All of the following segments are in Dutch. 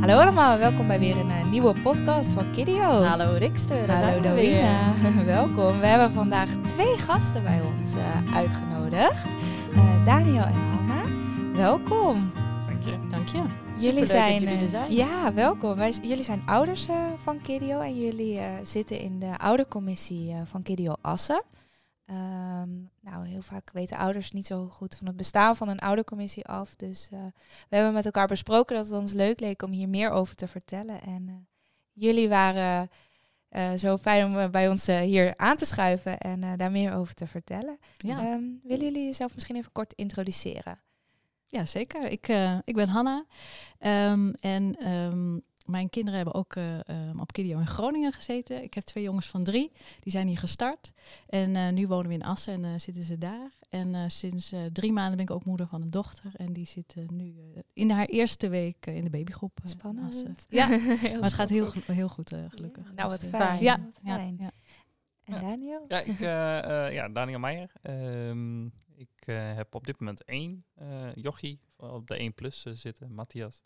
Hallo allemaal, welkom bij weer een uh, nieuwe podcast van Kidio. Hallo Rikster, daar Hallo zijn we weer. Dorina, welkom. We hebben vandaag twee gasten bij ons uh, uitgenodigd. Uh, Daniel en Hanna, welkom. Dank je. Dank je. Jullie zijn, jullie er zijn. Ja, welkom. Wij, jullie zijn ouders van Kidio en jullie zitten in de oudercommissie van Kidio Assen. Um, nou, heel vaak weten ouders niet zo goed van het bestaan van een oudercommissie af. Dus uh, we hebben met elkaar besproken dat het ons leuk leek om hier meer over te vertellen. En uh, jullie waren uh, zo fijn om bij ons hier aan te schuiven en daar meer over te vertellen. Ja. Um, willen jullie jezelf misschien even kort introduceren? Ja, zeker. Ik, ik ben Hanna. Um, en mijn kinderen hebben ook uh, um, op Kidio in Groningen gezeten. Ik heb twee jongens van drie, die zijn hier gestart. En uh, nu wonen we in Assen en uh, zitten ze daar. En sinds drie maanden ben ik ook moeder van een dochter. En die zit nu in haar eerste week in de babygroep. Spannend. Assen. Ja, maar het gaat heel, heel goed, gelukkig. Ja. Nou, wat dus, fijn. Ja, wat fijn. Ja, En Daniel? Ja, ik, ja Daniel Meijer. Um, ik heb op dit moment één jochie op de 1 plus zitten, Matthias.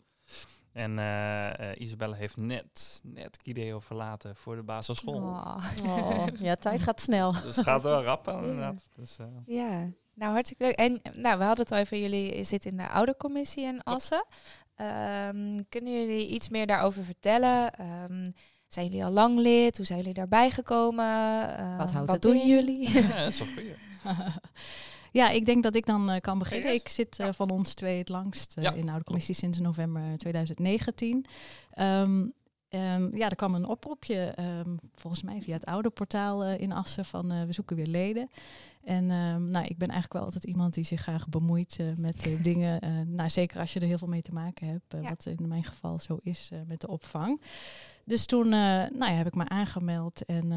En uh, uh, Isabelle heeft net, net Kideo verlaten voor de basisschool. Oh. Oh. ja, tijd gaat snel. Dus het gaat wel rap inderdaad. Dus, uh. Ja, nou hartstikke leuk. En nou, we hadden het al even, jullie zitten in de oudercommissie in Assen. Um, kunnen jullie iets meer daarover vertellen? Um, zijn jullie al lang lid? Hoe zijn jullie daarbij gekomen? wat houdt wat het doen in? jullie? Ja, dat is wel goed. Ja, ik denk dat ik dan uh, kan beginnen. Ik zit uh, van ons twee het langst uh, ja. in de oude commissie sinds november 2019. Um, um, ja, er kwam een oproepje, um, volgens mij via het oude portaal in Assen, van we zoeken weer leden. En nou, ik ben eigenlijk wel altijd iemand die zich graag bemoeit met dingen. nou, zeker als je er heel veel mee te maken hebt, ja. wat in mijn geval zo is met de opvang. Dus toen nou ja, heb ik me aangemeld en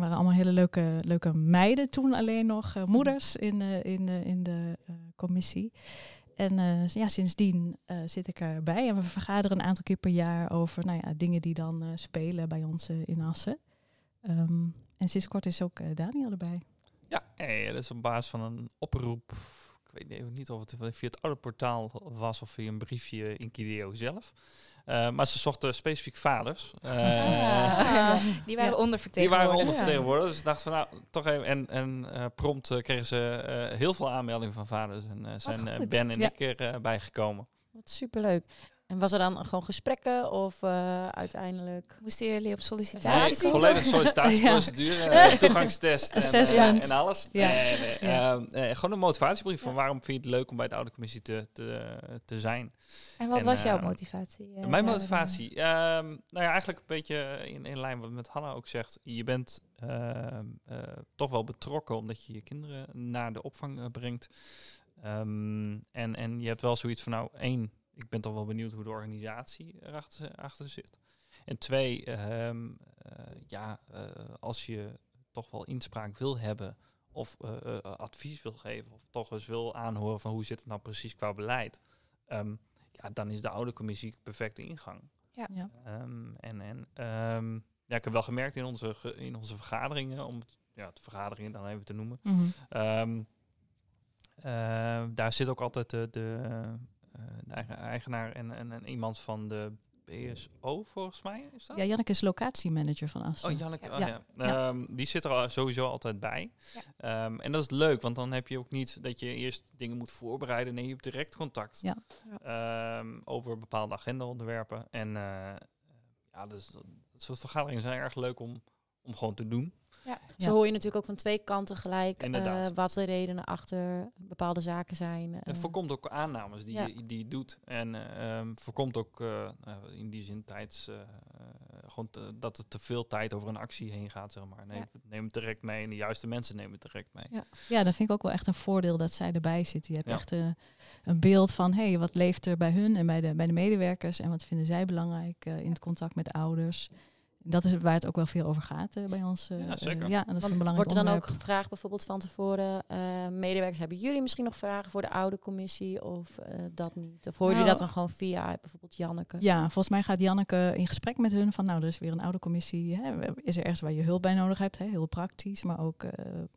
waren allemaal hele leuke, leuke meiden toen alleen nog, uh, moeders in, uh, in, uh, in de commissie. En ja, sindsdien zit ik erbij en we vergaderen een aantal keer per jaar over nou ja, dingen die dan spelen bij ons in Assen. Um, en sinds kort is ook Daniel erbij. Ja, dat is op basis van een oproep. Ik weet niet of het via het oude portaal was of via een briefje in Kideo zelf. Uh, maar ze zochten specifiek vaders. Uh, ah, die waren ja. ondervertegenwoordigd. Die waren ondervertegenwoordigd. Dus ik dacht van nou, toch even. En, en uh, prompt kregen ze heel veel aanmeldingen van vaders. En zijn Ben en ja. ik erbij gekomen. Wat superleuk. En was er dan gewoon gesprekken of uh, uiteindelijk... Moesten jullie op sollicitatie nee, Volledig sollicitatieprocedure, ja. toegangstest en, uh, en, alles. Ja. Nee, nee, ja. uh, gewoon een motivatiebrief van waarom vind je het leuk om bij de oude commissie te, te, te zijn. En wat en, was jouw motivatie? mijn motivatie? Um, nou ja, eigenlijk een beetje in, in lijn wat met Hanna ook zegt. Je bent toch wel betrokken omdat je je kinderen naar de opvang brengt. Um, en, en je hebt wel zoiets van nou, één ik ben toch wel benieuwd hoe de organisatie erachter achter zit. En twee, um, uh, ja, uh, als je toch wel inspraak wil hebben of uh, advies wil geven of toch eens wil aanhoren van hoe zit het nou precies qua beleid, um, ja, dan is de oude commissie de perfecte ingang. Ja. ja. Um, en en ja, ik heb wel gemerkt in onze, in onze vergaderingen, om het, ja, de vergaderingen dan even te noemen, mm -hmm. daar zit ook altijd de, de de eigenaar en, en, en, iemand van de BSO, volgens mij. Is dat? Ja, Janneke is locatiemanager van Assen. Oh, Janneke, ja. Oh, ja. ja. Um, die zit er sowieso altijd bij. Ja. Um, en dat is leuk, want dan heb je ook niet dat je eerst dingen moet voorbereiden. Nee, je hebt direct contact ja. um, over bepaalde agenda-onderwerpen. En uh, ja, dus dat, dat soort vergaderingen zijn erg leuk om, om gewoon te doen. Ja. Zo hoor je natuurlijk ook van twee kanten gelijk uh, wat de redenen achter bepaalde zaken zijn. Uh. Het voorkomt ook aannames die, ja. je, die je doet. En uh, um, voorkomt ook in die zin tijds, gewoon te, dat er te veel tijd over een actie heen gaat, zeg maar. Neem, ja. neem het direct mee en de juiste mensen nemen het direct mee. Ja. ja, dat vind ik ook wel echt een voordeel dat zij erbij zitten. Je hebt echt een beeld van, hé, hey, wat leeft er bij hun en bij de, bij de medewerkers en wat vinden zij belangrijk in het contact met ouders dat is waar het ook wel veel over gaat uh, bij ons. Uh, ja, zeker. Uh, ja, en dat is een belangrijk Wordt er dan onderwerp. ook gevraagd bijvoorbeeld van tevoren, medewerkers, hebben jullie misschien nog vragen voor de oude commissie of dat niet? Of Nou, jullie dat dan gewoon via bijvoorbeeld Janneke? Ja, volgens mij gaat Janneke in gesprek met hun van, nou, er is weer een oude commissie. Hè, is er ergens waar je hulp bij nodig hebt? Hè, heel praktisch, maar ook,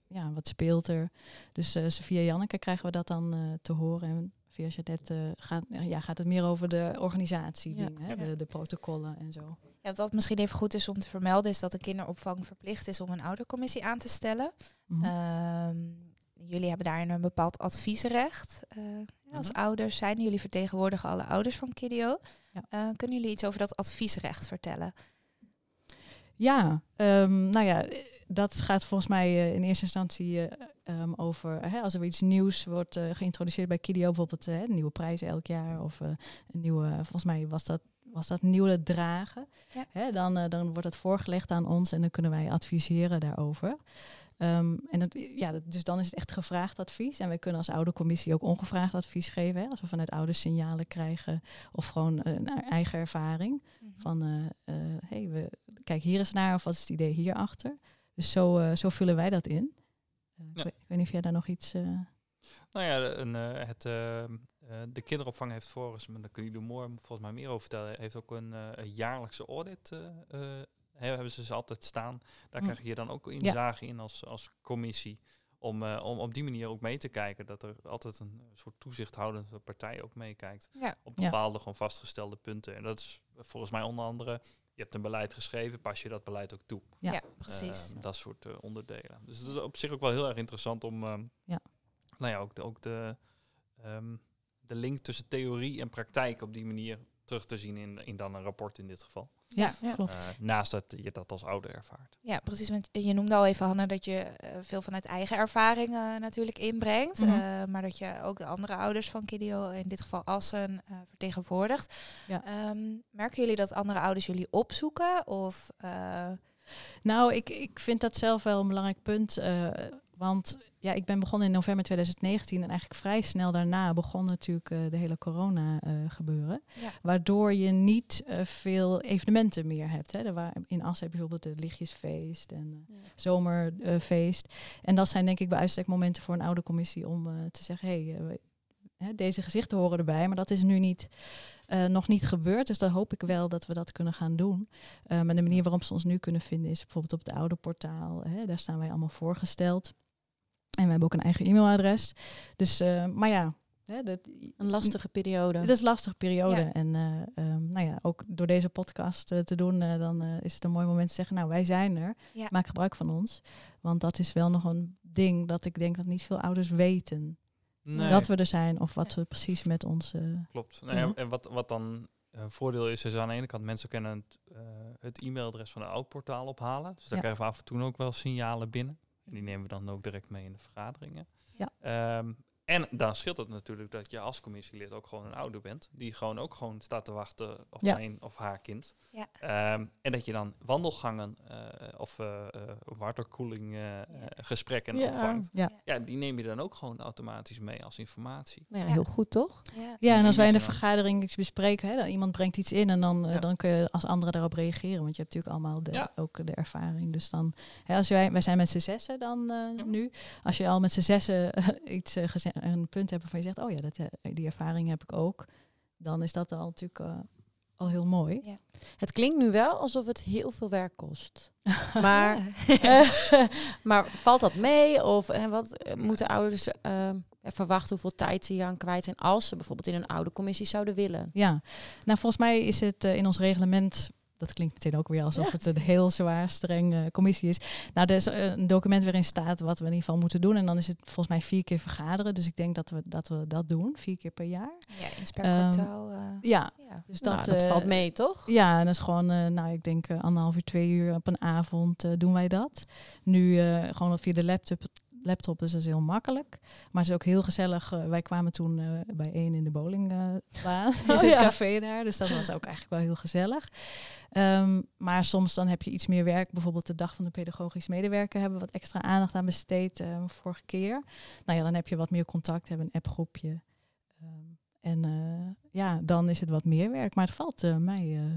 ja, wat speelt er? Dus via Janneke krijgen we dat dan te horen. En via Jeannette gaat, ja, gaat het meer over de organisatie, Ja. dingen, hè, de, de protocollen en zo. Ja, wat misschien even goed is om te vermelden, is dat de kinderopvang verplicht is om een oudercommissie aan te stellen. Mhm. Ehm, jullie hebben daarin een bepaald adviesrecht. eh, Als Mhm. ouders zijn, jullie vertegenwoordigen alle ouders van Kidio. Ja. Eh, kunnen jullie iets over dat adviesrecht vertellen? Ja, ehm, nou ja, eh, dat gaat volgens mij eh, in eerste instantie eh, ehm, over hè, als er iets nieuws wordt eh, geïntroduceerd bij Kidio, bijvoorbeeld eh, nieuwe prijzen elk jaar of eh, een nieuwe, volgens mij was dat, was dat nieuwe dragen. Ja. Hè, dan, dan wordt het voorgelegd aan ons en dan kunnen wij adviseren daarover. Ehm, en het, ja, dat- dus dan is het echt gevraagd advies. En wij kunnen als oudercommissie ook ongevraagd advies geven. Hè, als we vanuit ouders signalen krijgen of gewoon een eigen ervaring. Van, eh, eh, hey, we, kijk hier eens naar of wat is het idee hierachter. Dus zo, zo vullen wij dat in. Eh, ik, Ja. weet, ik weet niet of jij daar nog iets... eh, Nou ja, de- een, eh, het, de kinderopvang heeft volgens mij, daar kun je er mooi volgens mij meer over vertellen, heeft ook een, eh, een jaarlijkse audit. eh, eh, hebben ze ze altijd staan. Daar Mm. krijg je dan ook inzage in als, als commissie. Om, eh, om op die manier ook mee te kijken. Dat er altijd een soort toezichthoudende partij ook meekijkt. Ja. Op Ja. bepaalde gewoon vastgestelde punten. En dat is volgens mij onder andere, je hebt een beleid geschreven, pas je dat beleid ook toe. Ja. Ja, precies. Eh, dat soort eh, onderdelen. Dus het is op zich ook wel heel erg interessant om, ehm, Ja. nou ja, ook de, ook de, ehm, de link tussen theorie en praktijk op die manier terug te zien in, in dan een rapport in dit geval. Ja, Ja. klopt. Eh, naast dat je dat als ouder ervaart. Ja, precies. Want je noemde al even, Hanna, dat je eh, veel vanuit eigen ervaring eh, natuurlijk inbrengt. Mhm. eh, maar dat je ook de andere ouders van Kidio, in dit geval Assen, eh, vertegenwoordigt. Ja. Ehm, merken jullie dat andere ouders jullie opzoeken? Of, eh, Nou, ik, ik vind dat zelf wel een belangrijk punt. Want ja, ik ben begonnen in november 2019 en eigenlijk vrij snel daarna begon natuurlijk eh, de hele corona eh, gebeuren. Ja. Waardoor je niet eh, veel evenementen meer hebt. Hè. Er waren, in Assen heb je bijvoorbeeld het lichtjesfeest en eh, zomerfeest. en dat zijn denk ik bij uitstek momenten voor een oude commissie om te zeggen, hé, hey, deze gezichten horen erbij, maar dat is nu niet, nog niet gebeurd. Dus dan hoop ik wel dat we dat kunnen gaan doen. Maar de manier waarop ze ons nu kunnen vinden is bijvoorbeeld op het oude portaal. Hè, daar staan wij allemaal voorgesteld. En we hebben ook een eigen e-mailadres. Dus, eh, maar ja, hè, dat, Een lastige periode. het is een lastige periode. Ja. En eh, ehm, nou ja, ook door deze podcast eh, te doen, eh, dan eh, is het een mooi moment te zeggen, nou wij zijn er. Ja. Maak gebruik van ons. Want dat is wel nog een ding dat ik denk dat niet veel ouders weten. Nee, Dat we er zijn of wat we precies met ons... eh, klopt. Nou ja, Mhm. en wat, wat dan een voordeel is, is aan de ene kant mensen kunnen het, het e-mailadres van het oud-portaal ophalen. Dus daar Ja. krijgen we af en toe ook wel signalen binnen. En die nemen we dan ook direct mee in de vergaderingen. Ja. Ehm, en dan scheelt het natuurlijk dat je als commissielid ook gewoon een ouder bent. Die gewoon ook gewoon staat te wachten op Ja. zijn of haar kind. Ja. Ehm, en dat je dan wandelgangen eh, of eh eh, waterkoeling gesprekken Ja. opvangt. ja. Ja, die neem je dan ook gewoon automatisch mee als informatie. Nou ja, Ja. heel goed toch? ja. Ja, en als wij in de Ja. vergadering iets bespreken, hè, dan iemand brengt iets in en dan, dan kun je als anderen daarop reageren. Want je hebt natuurlijk allemaal de, Ja. ook de ervaring. Dus dan, hè, als wij, wij zijn met z'n zessen dan eh, Ja. nu. Als je al met z'n zessen iets eh, geze- een punt hebt waarvan je zegt, oh ja, dat, eh, die ervaring heb ik ook. Dan is dat al natuurlijk eh, al heel mooi. Ja. Het klinkt nu wel alsof het heel veel werk kost. Maar, maar valt dat mee? Of eh, wat moeten ouders verwachten hoeveel tijd ze hier aan kwijt zijn als ze bijvoorbeeld in een oude commissie zouden willen? Ja, nou volgens mij is het in ons reglement. Dat klinkt meteen ook weer alsof Ja. het een heel zwaar, streng eh, commissie is. Nou, er is eh, een document waarin staat wat we in ieder geval moeten doen. En dan is het volgens mij vier keer vergaderen. Dus ik denk dat we dat, we dat doen, vier keer per jaar. ja, eens per Ehm, kwartaal. eh, Ja, ja. dus Dat, dat, nou, dat eh, valt mee, toch? Ja, en dat is gewoon, eh, nou ik denk eh, anderhalf uur, twee uur op een avond eh, doen wij dat. Nu eh, gewoon via de laptop, laptop, dus dat is heel makkelijk. Maar het is ook heel gezellig. Eh, wij kwamen toen eh, bij één in de bowlingbaan, in Oh, het ja. café daar. Dus dat was ook eigenlijk wel heel gezellig. Ehm, maar soms dan heb je iets meer werk. Bijvoorbeeld de dag van de pedagogisch medewerker hebben we wat extra aandacht aan besteed eh, vorige keer. Nou ja, dan heb je wat meer contact, hebben een appgroepje. Ehm, en eh, ja, dan is het wat meer werk. Maar het valt eh, mij eh,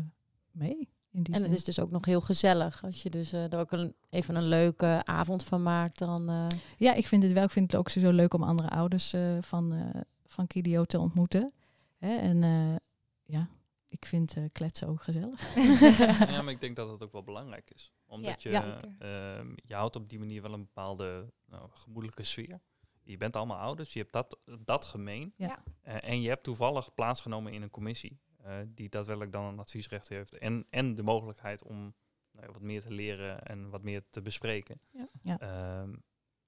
mee. In die En het zin. is dus ook nog heel gezellig. Als je dus eh, er ook een, even een leuke avond van maakt, dan... eh, Ja, ik vind het wel. Ik vind het ook zo leuk om andere ouders eh, van, eh van Kidio te ontmoeten. Hè? En eh, ja, ik vind eh, kletsen ook gezellig. ja, maar ik denk dat dat ook wel belangrijk is. Omdat Ja, je, ehm, je houdt op die manier wel een bepaalde nou, gemoedelijke sfeer. Je bent allemaal ouders, je hebt dat, dat gemeen. Ja. Eh, en je hebt toevallig plaatsgenomen in een commissie eh, die daadwerkelijk dan een adviesrecht heeft. En, en de mogelijkheid om nou ja, wat meer te leren en wat meer te bespreken. Ja. Ja. Ehm,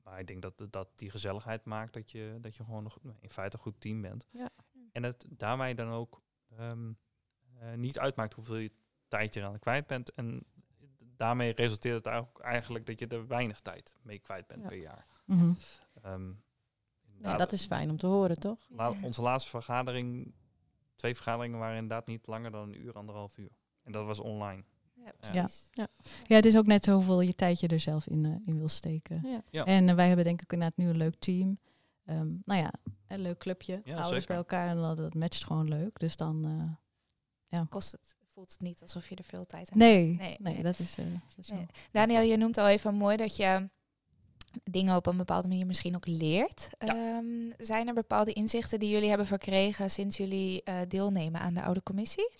maar ik denk dat, dat die gezelligheid maakt dat je, dat je gewoon nog in feite een goed team bent. Ja. En het daarmee dan ook ehm, eh, niet uitmaakt hoeveel je tijd je eraan kwijt bent. En daarmee resulteert het ook eigenlijk dat je er weinig tijd mee kwijt bent Ja. per jaar. Ehm, Ja, inderdaad, dat is fijn om te horen, toch? la- onze laatste vergadering, twee vergaderingen waren inderdaad niet langer dan een uur, anderhalf uur. En dat was online. Ja, Ja. precies. Ja, het is ook net hoeveel je tijd je er zelf in, eh, in wil steken. Ja. Ja. En eh, wij hebben denk ik inderdaad nu een leuk team. Ehm, nou ja, een leuk clubje. Ja, ouders zeker. bij elkaar en dat, dat matcht gewoon leuk. Dus dan, eh, Kost het, voelt het niet alsof je er veel tijd aan nee, Nee, nee, nee. dat is, eh, zo. Nee. Daniel, je noemt al even mooi dat je dingen op een bepaalde manier misschien ook leert. Ja. Ehm, zijn er bepaalde inzichten die jullie hebben verkregen sinds jullie eh, deelnemen aan de oude commissie?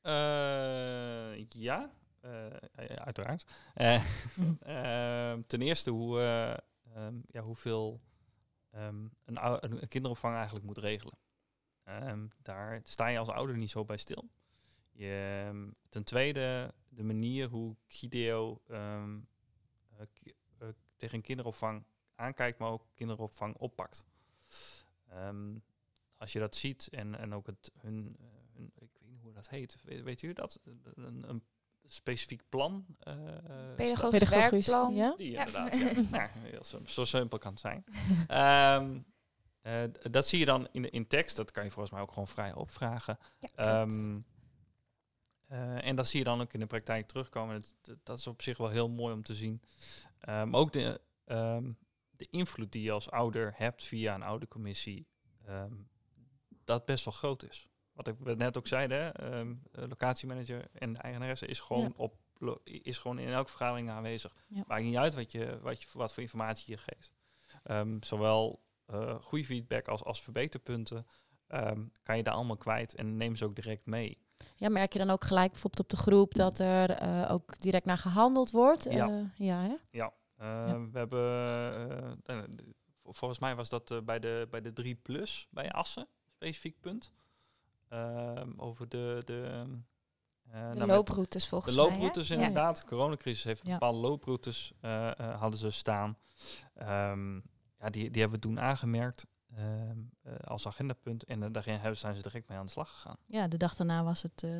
Eh, ja, eh, uiteraard. Eh, Mhm. ehm, ten eerste hoe, eh, ehm, ja, hoeveel ehm, een, een, een kinderopvang eigenlijk moet regelen. Daar sta je als ouder niet zo bij stil. Je, ehm, ten tweede de manier hoe Gideo tegen een kinderopvang aankijkt, maar ook kinderopvang oppakt. Ehm, als je dat ziet en, en ook het, hun, eh, hun, ik weet niet hoe dat heet, weet, weet u dat? Een, een specifiek plan? eh, eh, Pedagogisch, Pedagogisch, werkplan? ja? die Ja. inderdaad, ja. nou, heel zo simpel kan het zijn. Ehm, eh, dat zie je dan in, in tekst, dat kan je volgens mij ook gewoon vrij opvragen. Ja. Ehm, eh, en dat zie je dan ook in de praktijk terugkomen. Dat- dat is op zich wel heel mooi om te zien. Ehm, ook de, ehm, de invloed die je als ouder hebt via een oudercommissie, ehm dat best wel groot is. Wat ik net ook zei, hè, de locatiemanager en de eigenaresse is gewoon, Ja. op, is gewoon in elke vergadering aanwezig. Ja. Maakt niet uit wat, je, wat, je, wat voor informatie je geeft. Zowel eh goede feedback als, als verbeterpunten kan je daar allemaal kwijt en neem ze ook direct mee. Ja, merk je dan ook gelijk bijvoorbeeld op de groep dat er eh, ook direct naar gehandeld wordt? Ja. Eh, ja, hè? Ja, eh, we hebben, volgens mij was dat bij, de, bij de 3 plus bij Assen, specifiek punt. Ehm, over de, de, nou, De looproutes volgens de mij. hè? looproutes inderdaad. De coronacrisis heeft bepaalde looproutes hadden ze staan. Ehm, ja, die, die hebben we toen aangemerkt als agendapunt. En uh, daarin hebben, zijn ze direct mee aan de slag gegaan. Ja, de dag daarna was het eh,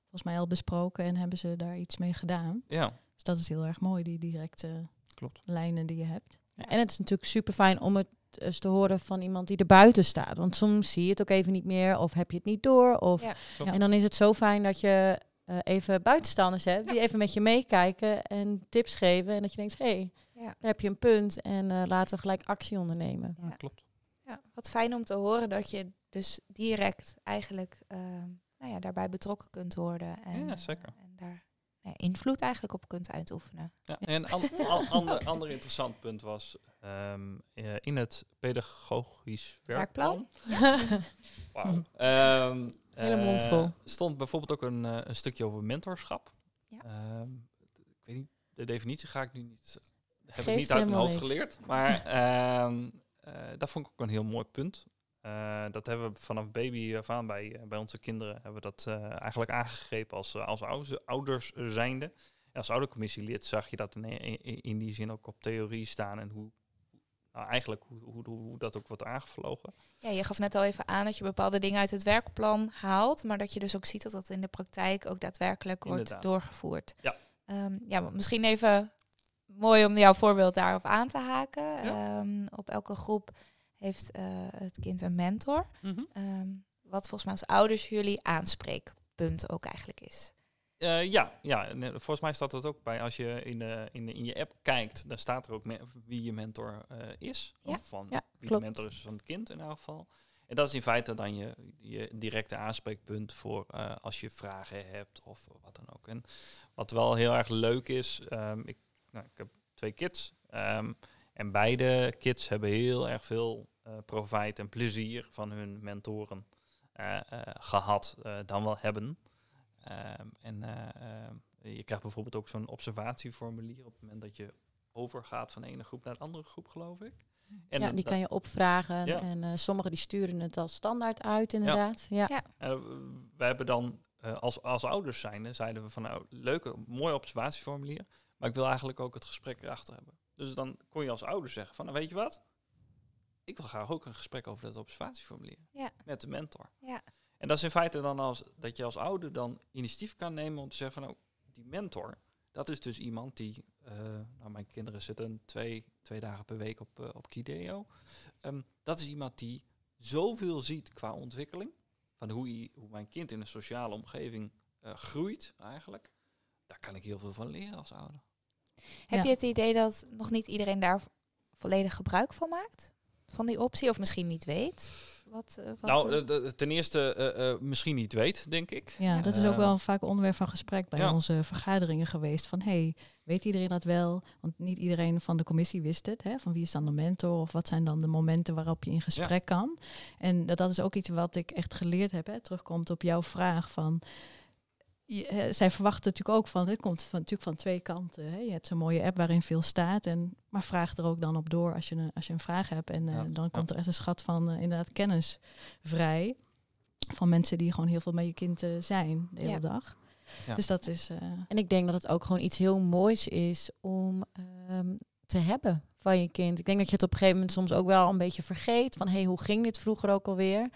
volgens mij al besproken en hebben ze daar iets mee gedaan. Ja, Dus dat is heel erg mooi, die directe klopt. lijnen die je hebt. Ja, En het is natuurlijk super fijn om het eens te horen van iemand die er buiten staat. Want soms zie je het ook even niet meer of heb je het niet door. Of, Ja. En dan is het zo fijn dat je eh, even buitenstaanders hebt die even met je meekijken en tips geven. En dat je denkt, hé, hey, Ja. daar heb je een punt en eh, laten we gelijk actie ondernemen. Ja, klopt. Ja, wat fijn om te horen dat je dus direct eigenlijk eh, nou ja, daarbij betrokken kunt worden. En, Ja, zeker. eh, en daar nou ja, invloed eigenlijk op kunt uitoefenen. Ja, en een an- an- ander, ander interessant punt was ehm, eh, in het pedagogisch werkplan. Wauw. Ehm, Hele mond stond bijvoorbeeld ook een, een stukje over mentorschap. Ja. Ehm, ik weet niet, de definitie ga ik nu niet. Heb Geeft ik niet uit mijn hoofd niks. geleerd. Maar dat vond ik ook een heel mooi punt. Eh, dat hebben we vanaf baby af aan bij, bij onze kinderen hebben we dat eh, eigenlijk aangegrepen als, eh, als ouders, ouders zijnde. En als oudercommissie lid zag je dat in, in, in die zin ook op theorie staan en hoe nou, eigenlijk hoe, hoe, hoe dat ook wordt aangevlogen. Ja, je gaf net al even aan dat je bepaalde dingen uit het werkplan haalt, maar dat je dus ook ziet dat dat in de praktijk ook daadwerkelijk wordt Inderdaad. doorgevoerd. Ja. Ehm, ja, misschien even mooi om jouw voorbeeld daarop aan te haken. Ja. Ehm, op elke groep heeft eh, het kind een mentor. Ehm, wat volgens mij als ouders jullie aanspreekpunt ook eigenlijk is. Eh, ja, ja, eh, volgens mij staat dat ook bij als je in, de, in, de, in je app kijkt, dan staat er ook wie je mentor is. Ja, Of van ja, wie klopt. de mentor is van het kind in elk geval. En dat is in feite dan je, je directe aanspreekpunt voor als je vragen hebt of wat dan ook. En wat wel heel erg leuk is, ehm, ik, nou, ik heb twee kids. ehm, en beide kids hebben heel erg veel eh profijt en plezier van hun mentoren eh, eh, gehad, eh, dan wel hebben. Ehm, en eh, ehm, je krijgt bijvoorbeeld ook zo'n observatieformulier op het moment dat je overgaat van de ene groep naar de andere groep, geloof ik. En ja, die dat- kan je opvragen. Ja. En eh sommigen die sturen het als standaard uit, inderdaad. Ja. Ja. We hebben dan eh, als, als ouders zijnde, zeiden we van nou, leuke, mooi observatieformulier. Maar ik wil eigenlijk ook het gesprek erachter hebben. Dus dan kon je als ouder zeggen van nou, weet je wat? Ik wil graag ook een gesprek over dat observatieformulier. Ja. Met de mentor. Ja. En dat is in feite dan als dat je als ouder dan initiatief kan nemen om te zeggen van nou, die mentor, dat is dus iemand die, eh, nou mijn kinderen zitten twee, twee dagen per week op, eh, op Kideo. Ehm, dat is iemand die zoveel ziet qua ontwikkeling, van hoe, hij, hoe mijn kind in een sociale omgeving eh, groeit eigenlijk. Daar kan ik heel veel van leren als ouder. Heb Ja. je het idee dat nog niet iedereen daar vo- volledig gebruik van maakt? Van die optie? Of misschien niet weet? Wat, eh, wat nou, eh, ten eerste eh, eh, misschien niet weet, denk ik. Ja, dat is ook wel vaak onderwerp van gesprek bij ja. onze vergaderingen geweest. Van hey, weet iedereen dat wel? Want niet iedereen van de commissie wist het. Hè? Van wie is dan de mentor? Of wat zijn dan de momenten waarop je in gesprek kan? En dat, dat is ook iets wat ik echt geleerd heb. Hè? Terugkomt op jouw vraag van. Je, hè, zij verwachten natuurlijk ook van, het komt van, natuurlijk van twee kanten. Hè? Je hebt zo'n mooie app waarin veel staat, en, maar vraag er ook dan op door als je een, als je een vraag hebt. En eh, Ja, dan komt er echt een schat van eh, inderdaad kennis vrij. Van mensen die gewoon heel veel met je kind eh, zijn de hele Ja. dag. Ja. Dus dat is. eh, En ik denk dat het ook gewoon iets heel moois is om ehm, te hebben van je kind. Ik denk dat je het op een gegeven moment soms ook wel een beetje vergeet. Van hé, hey, hoe ging dit vroeger ook alweer?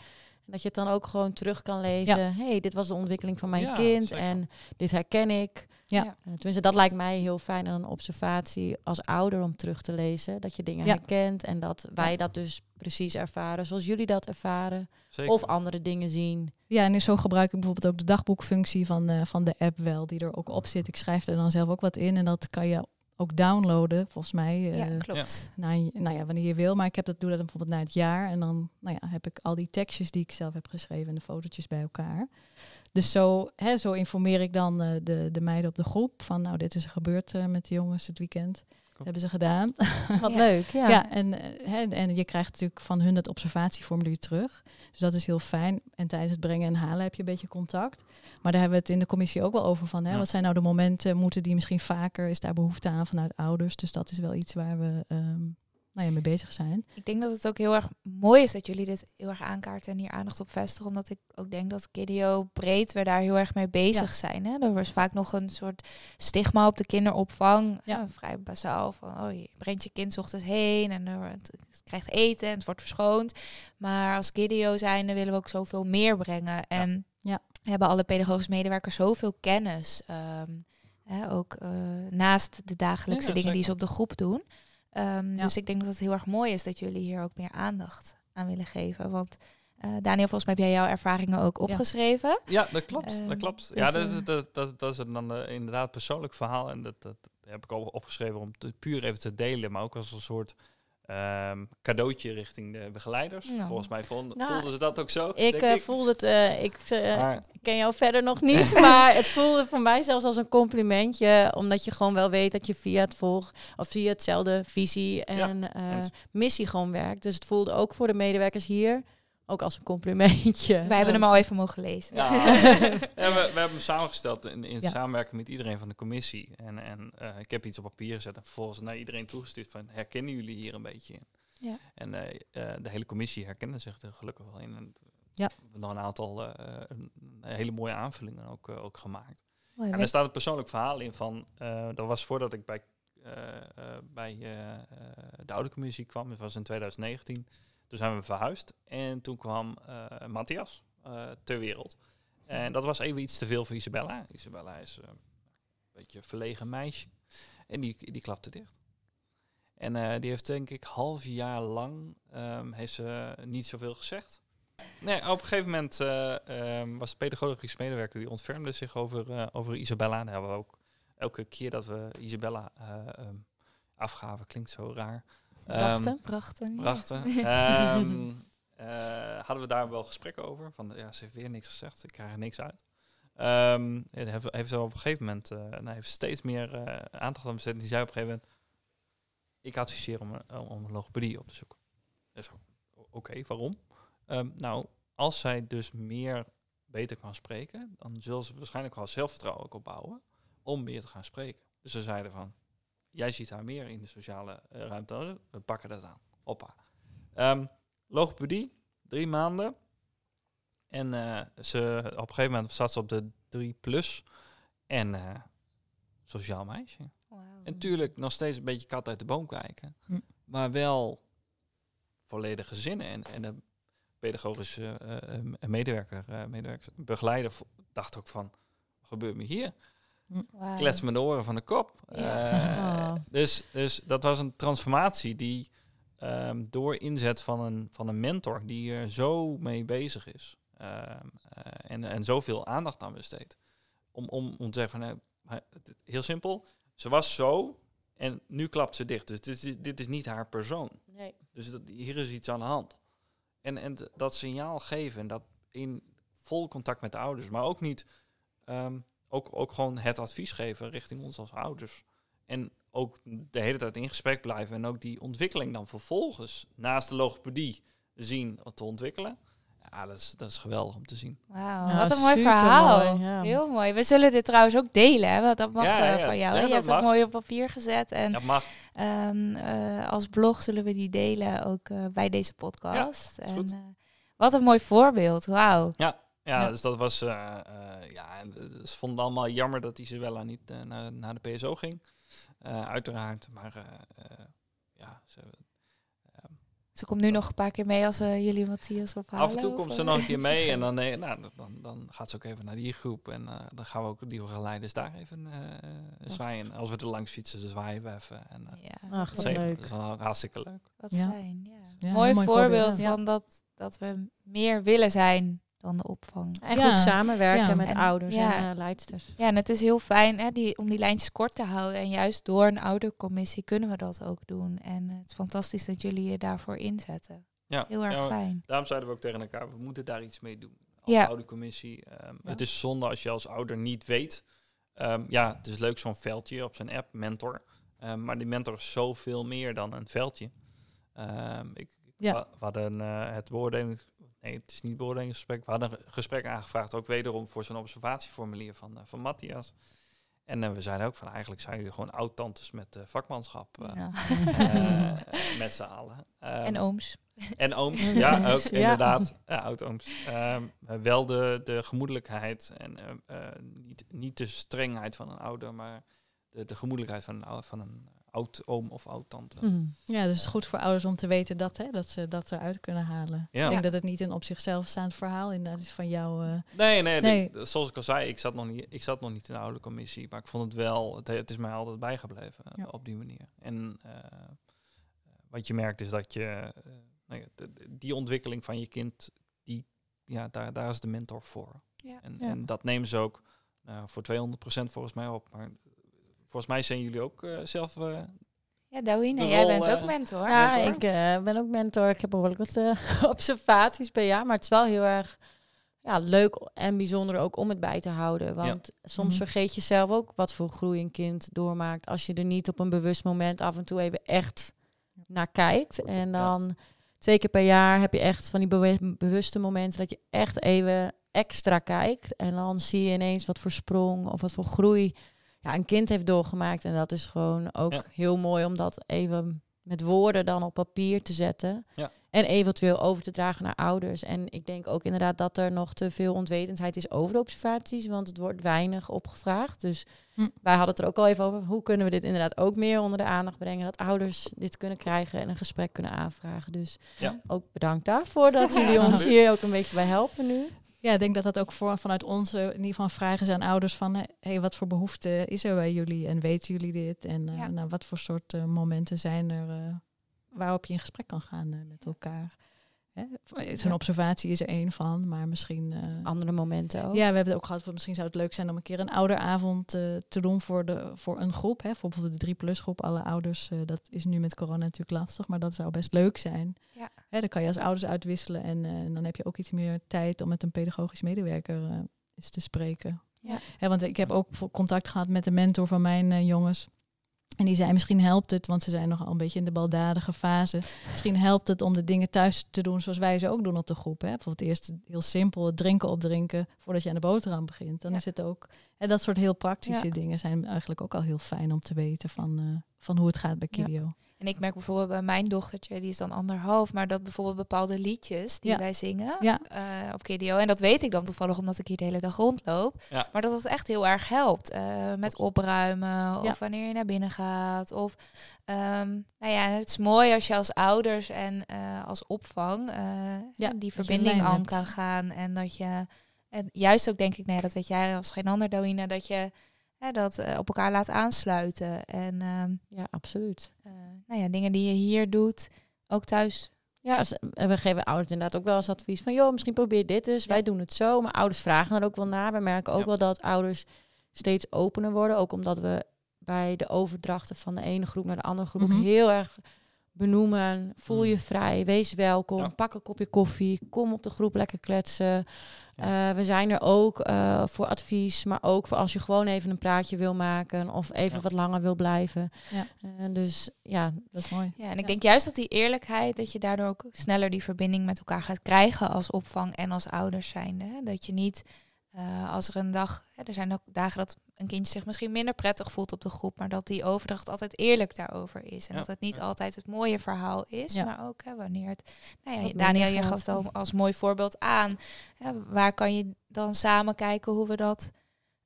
Dat je het dan ook gewoon terug kan lezen. Hé, hey, dit was de ontwikkeling van mijn Ja, kind. zeker. En dit herken ik. Ja. Ja. Eh, tenminste, dat lijkt mij heel fijn aan een observatie als ouder om terug te lezen. Dat je dingen Ja. herkent en dat wij dat dus precies ervaren zoals jullie dat ervaren. Zeker. Of andere dingen zien. Ja, en zo gebruik ik bijvoorbeeld ook de dagboekfunctie van, eh, van de app wel, die er ook op zit. Ik schrijf er dan zelf ook wat in en dat kan je ook downloaden, volgens mij. ja, eh, klopt. na een- nou ja, wanneer je wil. Maar ik heb dat, doe dat dan bijvoorbeeld na het jaar. En dan nou ja, heb ik al die tekstjes die ik zelf heb geschreven en de fotootjes bij elkaar. Dus zo, hè, zo informeer ik dan eh, de, de meiden op de groep van nou, dit is er gebeurd eh, met de jongens het weekend. Dat hebben ze gedaan. Wat Ja. leuk, ja. Ja, en, eh, hè, en je krijgt natuurlijk van hun het observatieformulier terug. Dus dat is heel fijn. En tijdens het brengen en halen heb je een beetje contact. Maar daar hebben we het in de commissie ook wel over van. Hè? Ja. Wat zijn nou de momenten? Moeten die misschien vaker? Is daar behoefte aan vanuit ouders? Dus dat is wel iets waar we ehm, nou ja, mee bezig zijn. Ik denk dat het ook heel erg mooi is dat jullie dit heel erg aankaarten en hier aandacht op vestigen. Omdat ik ook denk dat Kideo breed we daar heel erg mee bezig Ja. zijn. Hè? Er was vaak nog een soort stigma op de kinderopvang. Ja. Vrij basaal van, oh, je brengt je kind ochtends heen en er, het, het krijgt eten en het wordt verschoond. Maar als Kideo zijnde willen we ook zoveel meer brengen. En Ja. hebben alle pedagogische medewerkers zoveel kennis. ehm, hè, ook eh, naast de dagelijkse dingen die ze op de groep doen. Ehm, Ja. Dus ik denk dat het heel erg mooi is dat jullie hier ook meer aandacht aan willen geven. Want eh, Daniel, volgens mij heb jij jouw ervaringen ook opgeschreven. Ja, dat klopt. Ehm, dat klopt. dus, ja, dat, eh, dat, dat, dat, dat is een dan inderdaad een persoonlijk verhaal. En dat, dat heb ik al opgeschreven om het puur even te delen. Maar ook als een soort ehm, cadeautje richting de begeleiders. Nou. Volgens mij vonden, Nou, voelden ze dat ook zo. Ik, denk eh, voelde het, eh, ik eh, Maar- ken jou verder nog niet, maar het voelde voor mij zelfs als een complimentje, omdat je gewoon wel weet dat je via het volg of via hetzelfde visie en eh, missie gewoon werkt. Dus het voelde ook voor de medewerkers hier ook als een complimentje. Wij hebben hem al even mogen lezen. Ja, ja we, we hebben hem samengesteld in, in Ja. samenwerking met iedereen van de commissie. En, en eh, ik heb iets op papier gezet en vervolgens naar iedereen toegestuurd van herkennen jullie hier een beetje in? Ja. En eh, eh, de hele commissie herkende zich er gelukkig wel in. En Ja. we hebben nog een aantal eh, een, hele mooie aanvullingen ook, ook gemaakt. Mooi, En er staat een persoonlijk verhaal in van, eh, dat was voordat ik bij, bij de oude commissie kwam, dat was in 2019. Toen zijn we verhuisd en toen kwam eh, Matthias eh, ter wereld. En dat was even iets te veel voor Isabella. Isabella is eh, een beetje een verlegen meisje en die, die klapte dicht. En die heeft denk ik half jaar lang ehm, heeft ze niet zoveel gezegd. Nee, op een gegeven moment eh, ehm, was de pedagogisch medewerker die ontfermde zich over, over Isabella. Daar hebben we ook elke keer dat we Isabella ehm, afgaven, klinkt zo raar. Ehm, Brachten. Brachten. ja. brachten. Ehm, eh, hadden we daar wel gesprekken over. Van ja, ze heeft weer niks gezegd, ik krijg er niks uit. Ehm en heeft, heeft ze op een gegeven moment eh, nou, heeft steeds meer eh, aandacht aan besteed. Die zei op een gegeven moment: Ik adviseer om een, om een logopedie op te zoeken. Dus, Oké, waarom? Ehm, nou, als zij dus meer beter kan spreken, dan zullen ze waarschijnlijk wel zelfvertrouwen ook opbouwen om meer te gaan spreken. Dus ze zeiden van, jij ziet haar meer in de sociale eh, ruimte, we pakken dat aan. Hoppa. Ehm, logopedie, drie maanden. En eh, ze, op een gegeven moment zat ze op de 3 plus. En eh, sociaal meisje. En natuurlijk nog steeds een beetje kat uit de boom kijken. Hm. Maar wel volledige zinnen. En, en de pedagogische eh, eh, medewerker, eh, medewerker, begeleider dacht ook van, wat gebeurt me hier? Wauw. Klets me de oren van de kop. Ja. Eh, Oh. dus, dus dat was een transformatie die ehm, door inzet van een, van een mentor die er zo mee bezig is. ehm, eh, en, en zoveel aandacht aan besteedt. Om, om, om te zeggen van, het- heel simpel, ze was zo en nu klapt ze dicht. Dus dit is, dit is niet haar persoon. Nee. Dus dat, hier is iets aan de hand. En, en dat signaal geven en dat in vol contact met de ouders, maar ook niet, ehm, ook, ook gewoon het advies geven richting ons als ouders. En ook de hele tijd in gesprek blijven en ook die ontwikkeling dan vervolgens naast de logopedie zien te ontwikkelen. Ja, dat is, dat is geweldig om te zien. Wauw, Ja, wat een mooi verhaal. ja. Heel mooi. We zullen dit trouwens ook delen, hè, want dat mag Ja, eh, ja. van jou. Je dat hebt het mag. mooi op papier gezet. En Ja, mag. ehm, eh, als blog zullen we die delen ook eh, bij deze podcast. en, wat een mooi voorbeeld. Wauw. Ja, Ja. dus dat was, eh, eh, ja, ze vonden het allemaal jammer dat Isabella niet eh, naar, naar de PSO ging. Eh, uiteraard, maar eh, eh, ja, ze, Ze komt nu nog een paar keer mee als jullie Matthias ophalen. af en toe komt ze nog een keer mee en dan, eh, nou, dan, dan gaat ze ook even naar die groep en eh, dan gaan we ook die geleiders daar even eh, zwaaien. Als we er langs fietsen, zwaaien we even. En, Ja, Ach, dat, is, leuk. dat is wel hartstikke leuk. wat Ja. fijn. Ja. Ja, mooi voorbeeld, voorbeeld, ja. van dat, dat we meer willen zijn dan de opvang. En Ja. goed samenwerken Ja. met En- ouders ja. en eh, leidsters. Ja, en het is heel fijn hè, die, om die lijntjes kort te houden. En juist door een oudercommissie kunnen we dat ook doen. En het is fantastisch dat jullie je daarvoor inzetten. Ja, Heel erg fijn. Daarom zeiden we ook tegen elkaar, we moeten daar iets mee doen. Als Ja. oude commissie. Ehm, Het is zonde als je als ouder niet weet. Ehm, ja, het is leuk zo'n veldje op zijn app, mentor. Ehm, maar die mentor is zoveel meer dan een veldje. Ehm, ik, Ja. we, hadden eh, het beoordeling... Nee, het is niet beoordelingsgesprek. We hadden een gesprek aangevraagd, ook wederom voor zo'n observatieformulier van, eh, van Matthias. En eh, we zeiden ook van eigenlijk zijn jullie gewoon oud-tantes met eh, vakmanschap. Ja. met z'n allen. Ehm, en ooms. en ooms, ja, ook ja. inderdaad. Ja, oud-ooms. Ehm, eh, wel de, de gemoedelijkheid en niet, niet de strengheid van een ouder, maar de, de gemoedelijkheid van een, van een oud-oom of oud-tante. Hm. Ja, dus het is goed voor ouders om te weten dat, hè, dat ze dat eruit kunnen halen. Ja. Ik denk dat het niet een op zichzelf staand verhaal inderdaad is van jou. eh, Nee, nee, Nee. zoals ik al zei, ik zat nog niet, ik zat nog niet in de oude commissie, maar ik vond het wel, het, het is mij altijd bijgebleven Ja. op die manier. En eh, wat je merkt is dat je, ja, de- de- die ontwikkeling van je kind, die, ja, daar, daar is de mentor voor. Ja. En, Ja. en dat nemen ze ook nou, voor 200% volgens mij op. Maar volgens mij zijn jullie ook eh, zelf. eh, Ja, Douine, de jij bent eh, ook mentor. Ja, mentor? ik eh, ben ook mentor. Ik heb behoorlijk wat eh, observaties per jaar. Maar het is wel heel erg ja, leuk en bijzonder ook om het bij te houden. Want soms Mhm. vergeet je zelf ook wat voor groei een kind doormaakt. Als je er niet op een bewust moment af en toe even echt naar kijkt. En dan twee keer per jaar heb je echt van die bewuste momenten dat je echt even extra kijkt. En dan zie je ineens wat voor sprong of wat voor groei ja, een kind heeft doorgemaakt. En dat is gewoon ook Ja. heel mooi om dat even met woorden dan op papier te zetten. Ja. En eventueel over te dragen naar ouders. En ik denk ook inderdaad dat er nog te veel onwetendheid is over de observaties. Want het wordt weinig opgevraagd. Dus Hm. wij hadden het er ook al even over. Hoe kunnen we dit inderdaad ook meer onder de aandacht brengen? Dat ouders dit kunnen krijgen en een gesprek kunnen aanvragen. Dus Ja. ook bedankt daarvoor dat jullie Ja, ons hier ook een beetje bij helpen nu. Ja, ik denk dat dat ook voor, vanuit onze, in ieder geval vragen zijn ouders van, hé, hey, wat voor behoefte is er bij jullie en weten jullie dit? En eh, Ja. nou, wat voor soort eh, momenten zijn er eh, waarop je in gesprek kan gaan eh, met elkaar? Hè? Zo'n Ja. observatie is er één van, maar misschien... eh, Andere momenten ook. ja, we hebben het ook gehad. van Misschien zou het leuk zijn om een keer een ouderavond eh, te doen voor, de, voor een groep. Hè, voor bijvoorbeeld de 3-plus groep. Alle ouders, eh, dat is nu met corona natuurlijk lastig, maar dat zou best leuk zijn. Ja. Hè, dan kan je als ouders uitwisselen en, eh, en dan heb je ook iets meer tijd om met een pedagogisch medewerker eh, eens te spreken. Ja. Hè, want ik heb ook contact gehad met de mentor van mijn eh, jongens. En die zei, misschien helpt het, want ze zijn nogal een beetje in de baldadige fase. Misschien helpt het om de dingen thuis te doen zoals wij ze ook doen op de groep. Hè? Bijvoorbeeld eerst heel simpel het drinken opdrinken voordat je aan de boterham begint. Dan Ja. is het ook... En dat soort heel praktische Ja. dingen zijn eigenlijk ook al heel fijn om te weten van, eh, van hoe het gaat bij Ja. En ik merk bijvoorbeeld bij mijn dochtertje, die is dan anderhalf, maar dat bijvoorbeeld bepaalde liedjes die Ja. wij zingen Ja. eh, op KDO, en dat weet ik dan toevallig omdat ik hier de hele dag rondloop, Ja. maar dat het echt heel erg helpt eh, met opruimen of Ja. wanneer je naar binnen gaat. Of, ehm, nou ja, het is mooi als je als ouders en eh, als opvang eh, Ja, die verbinding aan kan gaan en dat je, en juist ook denk ik, nou ja, dat weet jij als geen ander, Doina, dat je hè, dat eh, op elkaar laat aansluiten. En ehm, Ja, absoluut. eh, nou ja, dingen die je hier doet, ook thuis. Ja, we geven ouders inderdaad ook wel eens advies van, joh, misschien probeer dit eens. Wij doen het zo, maar ouders vragen er ook wel naar. We merken ook Ja. wel dat ouders steeds opener worden, ook omdat we bij de overdrachten van de ene groep naar de andere groep Mhm. heel erg benoemen. Voel je Mhm. vrij, wees welkom, Ja. pak een kopje koffie, kom op de groep lekker kletsen. Eh, we zijn er ook eh, voor advies, maar ook voor als je gewoon even een praatje wil maken of even Ja. wat langer wil blijven. Ja. Eh, dus ja, Dat is mooi. Ja, en ik Ja. denk juist dat die eerlijkheid, dat je daardoor ook sneller die verbinding met elkaar gaat krijgen als opvang en als ouders zijnde. Hè. Dat je niet, eh, als er een dag, hè, er zijn ook dagen dat een kindje zich misschien minder prettig voelt op de groep, maar dat die overdracht altijd eerlijk daarover is. En Ja. dat het niet Ja. altijd het mooie verhaal is, Ja. maar ook hè, wanneer het, nou ja, Daniel, je gaat. gaf het al als mooi voorbeeld aan. Hè, waar kan je dan samen kijken hoe we dat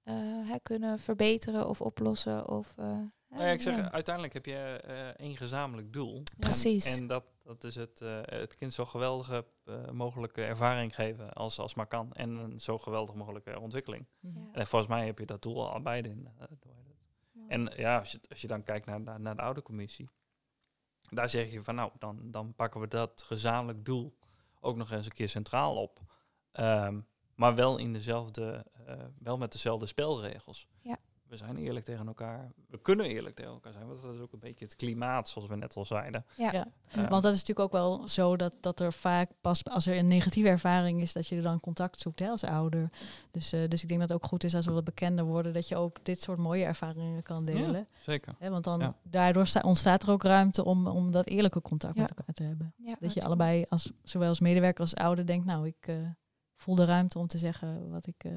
eh, hè, kunnen verbeteren of oplossen? Of, eh, Nou ja, ik zeg, ja. uiteindelijk heb je eh, één gezamenlijk doel. En- Precies. En, dat, dat is het, eh, het kind zo geweldige eh, mogelijke ervaring geven als, als maar kan. En een zo geweldig mogelijke ontwikkeling. Mhm. Ja. En volgens mij heb je dat doel al beide in. eh, door het. En ja, als je, als je dan kijkt naar, naar, naar de oude commissie, daar zeg je van nou, dan, dan pakken we dat gezamenlijk doel ook nog eens een keer centraal op. Ehm, maar wel in dezelfde, eh, wel met dezelfde spelregels. Ja. We zijn eerlijk tegen elkaar. We kunnen eerlijk tegen elkaar zijn. Want dat is ook een beetje het klimaat, zoals we net al zeiden. Ja. Ja. Ehm, Want dat is natuurlijk ook wel zo dat, dat er vaak pas als er een negatieve ervaring is, dat je er dan contact zoekt hè, als ouder. Dus, eh, dus ik denk dat het ook goed is als we wat bekender worden, dat je ook dit soort mooie ervaringen kan delen. zeker. Hè, want dan Ja. daardoor sta- ontstaat er ook ruimte om, om dat eerlijke contact Ja. met elkaar te hebben. Ja, Dat je absoluut. allebei, als, zowel als medewerker als ouder, denkt, nou, ik eh, voel de ruimte om te zeggen wat ik, eh,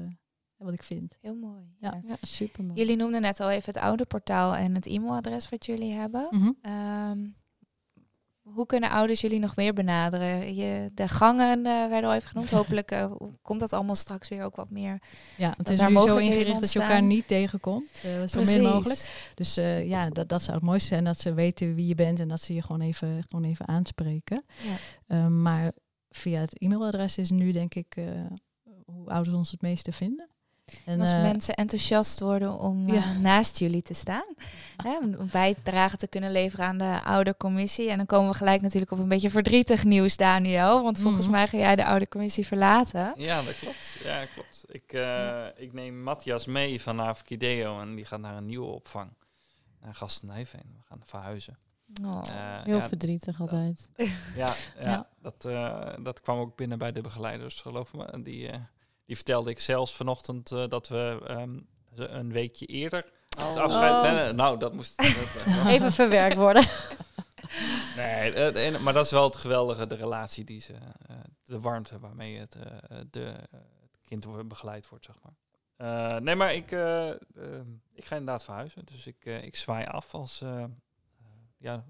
wat ik vind. Heel mooi. Ja. ja. super mooi. Jullie noemden net al even het oude portaal en het e-mailadres wat jullie hebben. Mhm. Ehm, hoe kunnen ouders jullie nog meer benaderen? Je, de gangen eh, werden al even genoemd. Hopelijk eh, komt dat allemaal straks weer ook wat meer. Ja, het is daar nu zo ingericht dat je elkaar niet tegenkomt. eh, zo min mogelijk. Dus ja, dat, dat zou het mooiste zijn dat ze weten wie je bent en dat ze je gewoon even, gewoon even aanspreken. Ja. Ehm, maar via het e-mailadres is nu denk ik hoe ouders ons het meeste vinden. En, als eh, mensen enthousiast worden om eh, naast jullie te staan. Hè, om bijdrage te kunnen leveren aan de oudercommissie. En dan komen we gelijk natuurlijk op een beetje verdrietig nieuws, Daniel. Want volgens Mhm. mij ga jij de oudercommissie verlaten. Ja, dat klopt. Ja, klopt. Ik, eh, ik neem Matthias mee vanaf Kideo en die gaat naar een nieuwe opvang. Naar Gastenijveen. We gaan verhuizen. Oh. Heel ja, verdrietig altijd. Ja, ja, Ja. Dat, eh, dat kwam ook binnen bij de begeleiders, geloof me. En Die, eh, die vertelde ik zelfs vanochtend eh, dat we ehm, ze een weekje eerder het afscheid Oh. plannen. Nou, dat moest... Even verwerkt worden. nee, het ene- maar dat is wel het geweldige, de relatie die ze... eh, de warmte waarmee het, eh, de, het kind wordt begeleid wordt, zeg maar. Eh, nee, maar ik, eh, eh, ik ga inderdaad verhuizen. Dus ik, eh, ik zwaai af als... ja,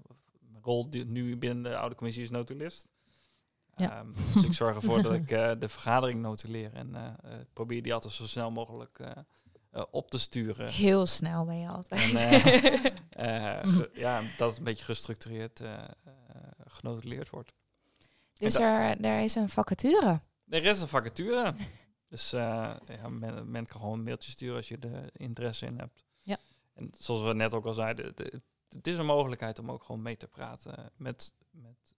mijn rol die nu binnen de oude commissie is notulist. Ja. Ehm, dus ik zorg ervoor dat ik eh, de vergadering notuleer en eh, eh, probeer die altijd zo snel mogelijk op te sturen. Heel snel ben je altijd. En, ge- ja, dat het een beetje gestructureerd genotuleerd wordt. dus er, er is een vacature. Er is een vacature. Dus ja, men, men kan gewoon een mailtje sturen als je er interesse in hebt. Ja. En zoals we net ook al zeiden, het, is een mogelijkheid om ook gewoon mee te praten met, met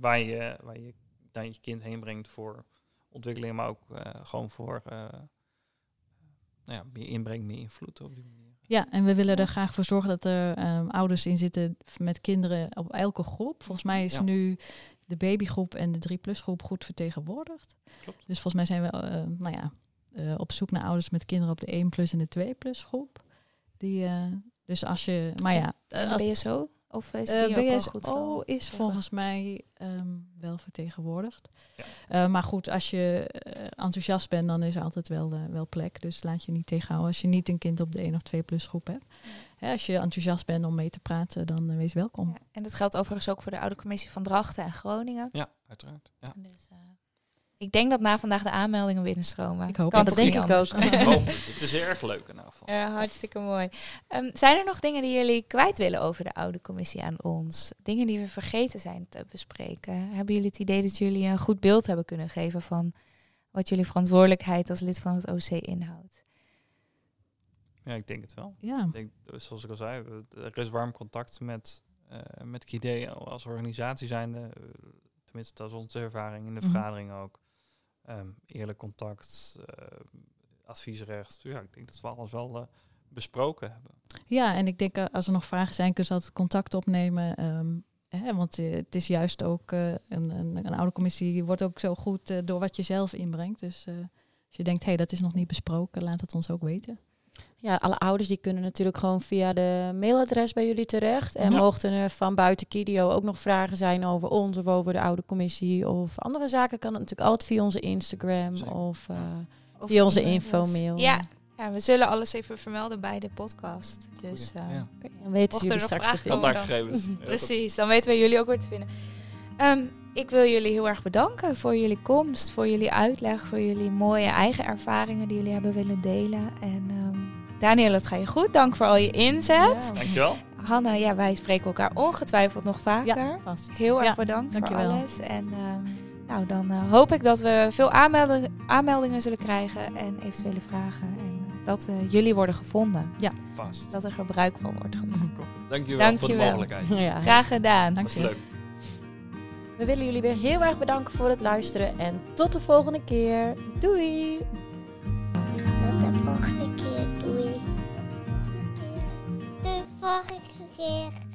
waar, je, waar je dan je kind heen brengt voor ontwikkeling, maar ook eh, gewoon voor eh, nou ja, meer inbreng, meer invloed op die manier. Ja, en we willen er graag voor zorgen dat er ehm, ouders in zitten met kinderen op elke groep. Volgens mij is Ja. nu de babygroep en de 3-plus groep goed vertegenwoordigd. Klopt. Dus volgens mij zijn we eh, nou ja, eh, op zoek naar ouders met kinderen op de 1 plus en de 2 plus groep. Die, eh, dus als je, maar ja, als, BSO? Of is Eh, die ook wel BSO goed zo? is volgens mij ehm, wel vertegenwoordigd. Ja. Eh, maar goed, als je eh, enthousiast bent, dan is er altijd wel, wel plek. Dus laat je niet tegenhouden als je niet een kind op de 1 of 2 plus groep hebt. Hè, als je enthousiast bent om mee te praten, dan wees welkom. Ja, en dat geldt overigens ook voor de oude commissie van Drachten en Groningen. Ja, uiteraard. Ja. Dus, eh, ik denk dat na vandaag de aanmeldingen binnenstromen. Ik hoop Kan Dat niet denk ik ook. Het is erg leuk in ieder geval. Ja, hartstikke mooi. Ehm, zijn er nog dingen die jullie kwijt willen over de oude commissie aan ons? Dingen die we vergeten zijn te bespreken? Hebben jullie het idee dat jullie een goed beeld hebben kunnen geven van wat jullie verantwoordelijkheid als lid van het OC inhoudt? Ja, ik denk het wel. Ja, Ik denk, zoals ik al zei, er is warm contact met, eh met KID als organisatie zijnde. eh, tenminste, dat is onze ervaring in de Mhm. vergadering ook. Ehm, eerlijk contact, eh, adviesrecht. Ja, ik denk dat we alles wel eh, besproken hebben. ja, en ik denk eh, als er nog vragen zijn, kun je altijd contact opnemen. ehm, hè, want het is juist ook een, een, een oude commissie, wordt ook zo goed door wat je zelf inbrengt. Dus als je denkt, hé, hey, dat is nog niet besproken, laat het ons ook weten. Ja, alle ouders die kunnen natuurlijk gewoon via de mailadres bij jullie terecht. En Ja. mochten er van buiten Kidio ook nog vragen zijn over ons of over de oude commissie of andere zaken, kan het natuurlijk altijd via onze Instagram Zeker. of eh, Of via onze infomail. Ja, ja, we zullen alles even vermelden bij de podcast. Dus eh, ja. Dan weten jullie straks te vinden. Contactgegevens. Precies, dan weten we jullie ook weer te vinden. Ehm, ik wil jullie heel erg bedanken voor jullie komst, voor jullie uitleg, voor jullie mooie eigen ervaringen die jullie hebben willen delen. En ehm Daniel, het gaat je goed. Dank voor al je inzet. Ja. Dankjewel. Hanna, ja, wij spreken elkaar ongetwijfeld nog vaker. Ja, vast. Heel erg Ja, bedankt voor dankjewel. alles. En eh, nou, dan eh, hoop ik dat we veel aanmeldingen, aanmeldingen zullen krijgen en eventuele vragen. En dat eh, jullie worden gevonden. Vast. Dat er gebruik van wordt gemaakt. Dankjewel, voor de Dankjewel. mogelijkheid. Ja. Graag gedaan. Dank Dat je. is leuk. We willen jullie weer heel erg bedanken voor het luisteren en tot de volgende keer. Doei! Tot de volgende keer. Doei. De volgende keer.